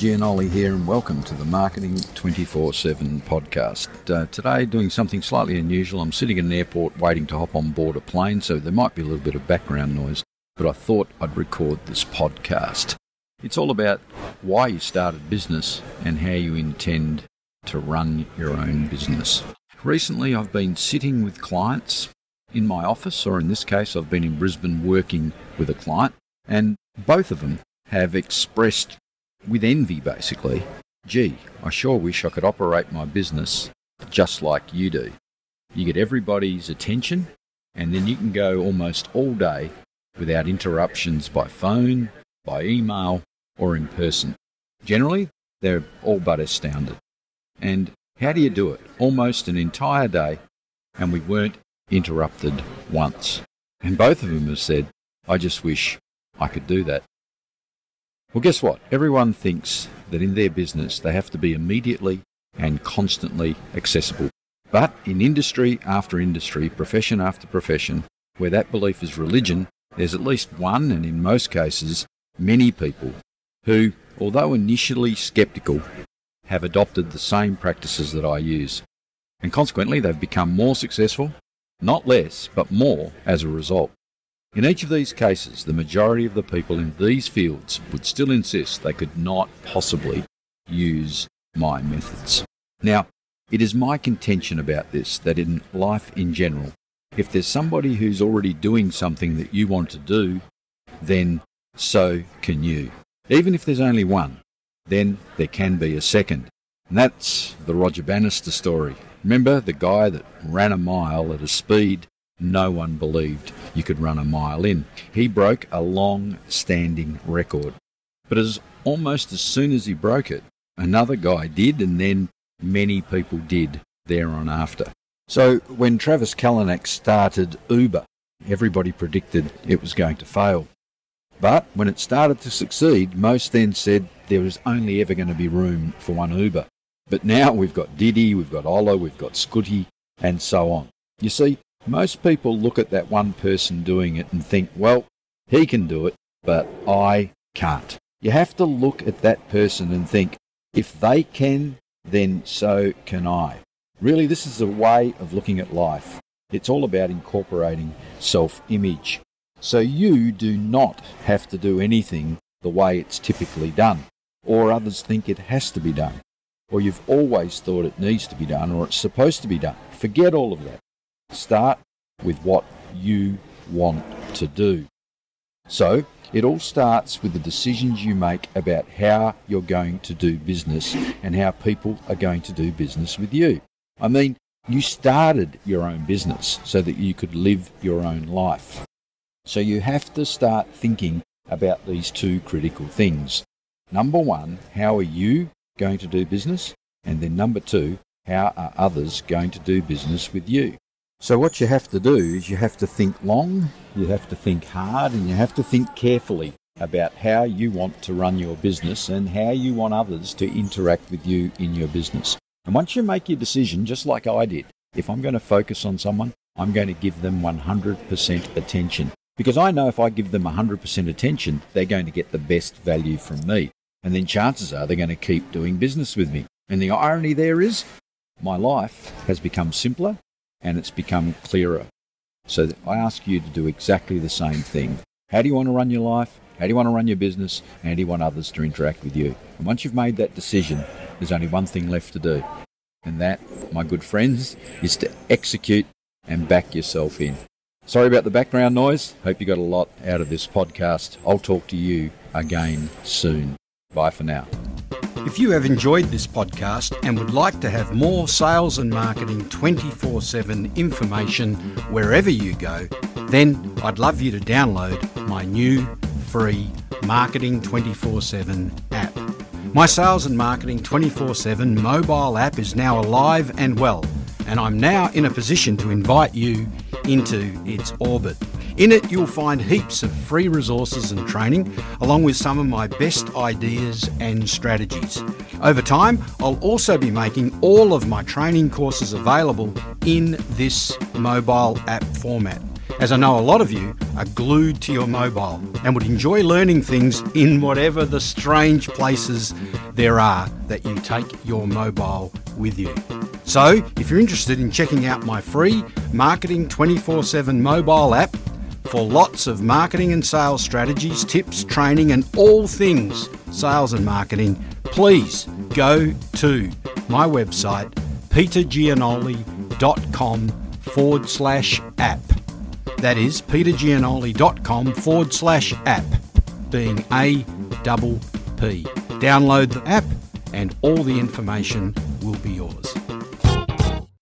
Gianoli here, and welcome to the Marketing 24 7 podcast. Uh, today, doing something slightly unusual. I'm sitting in an airport waiting to hop on board a plane, so there might be a little bit of background noise, but I thought I'd record this podcast. It's all about why you started business and how you intend to run your own business. Recently, I've been sitting with clients in my office, or in this case, I've been in Brisbane working with a client, and both of them have expressed with envy basically, gee, I sure wish I could operate my business just like you do. You get everybody's attention, and then you can go almost all day without interruptions by phone, by email, or in person. Generally, they're all but astounded. And how do you do it? Almost an entire day, and we weren't interrupted once. And both of them have said, I just wish I could do that. Well, guess what? Everyone thinks that in their business they have to be immediately and constantly accessible. But in industry after industry, profession after profession, where that belief is religion, there's at least one, and in most cases, many people who, although initially skeptical, have adopted the same practices that I use. And consequently, they've become more successful, not less, but more as a result. In each of these cases, the majority of the people in these fields would still insist they could not possibly use my methods. Now, it is my contention about this that in life in general, if there's somebody who's already doing something that you want to do, then so can you. Even if there's only one, then there can be a second. And that's the Roger Bannister story. Remember the guy that ran a mile at a speed no one believed you could run a mile in. He broke a long standing record. But as almost as soon as he broke it, another guy did, and then many people did thereon after. So when Travis Kalanick started Uber, everybody predicted it was going to fail. But when it started to succeed, most then said there was only ever going to be room for one Uber. But now we've got Didi, we've got Ola, we've got Scooty, and so on. You see, most people look at that one person doing it and think, well, he can do it, but I can't. You have to look at that person and think, if they can, then so can I. Really, this is a way of looking at life. It's all about incorporating self image. So you do not have to do anything the way it's typically done, or others think it has to be done, or you've always thought it needs to be done, or it's supposed to be done. Forget all of that. Start with what you want to do. So, it all starts with the decisions you make about how you're going to do business and how people are going to do business with you. I mean, you started your own business so that you could live your own life. So you have to start thinking about these two critical things. Number one, how are you going to do business? And then number two, how are others going to do business with you? So, what you have to do is you have to think long, you have to think hard, and you have to think carefully about how you want to run your business and how you want others to interact with you in your business. And once you make your decision, just like I did, if I'm going to focus on someone, I'm going to give them 100% attention. Because I know if I give them 100% attention, they're going to get the best value from me. And then chances are they're going to keep doing business with me. And the irony there is, my life has become simpler and it's become clearer. So I ask you to do exactly the same thing. How do you want to run your life? How do you want to run your business? And how do you want others to interact with you? And once you've made that decision, there's only one thing left to do. And that, my good friends, is to execute and back yourself in. Sorry about the background noise. Hope you got a lot out of this podcast. I'll talk to you again soon. Bye for now. If you have enjoyed this podcast and would like to have more sales and marketing 24 7 information wherever you go, then I'd love you to download my new free Marketing 24 7 app. My Sales and Marketing 24 7 mobile app is now alive and well, and I'm now in a position to invite you into its orbit. In it, you'll find heaps of free resources and training, along with some of my best ideas and strategies. Over time, I'll also be making all of my training courses available in this mobile app format. as I know a lot of you are glued to your mobile and would enjoy learning things in whatever the strange places there are that you take your mobile with you. So, if you're interested in checking out my free Marketing 24 7 mobile app for lots of marketing and sales strategies, tips, training, and all things sales and marketing, please go to my website petergianoli.com forward slash app. That is petergianoli.com forward slash app, being A double P. Download the app and all the information will be yours.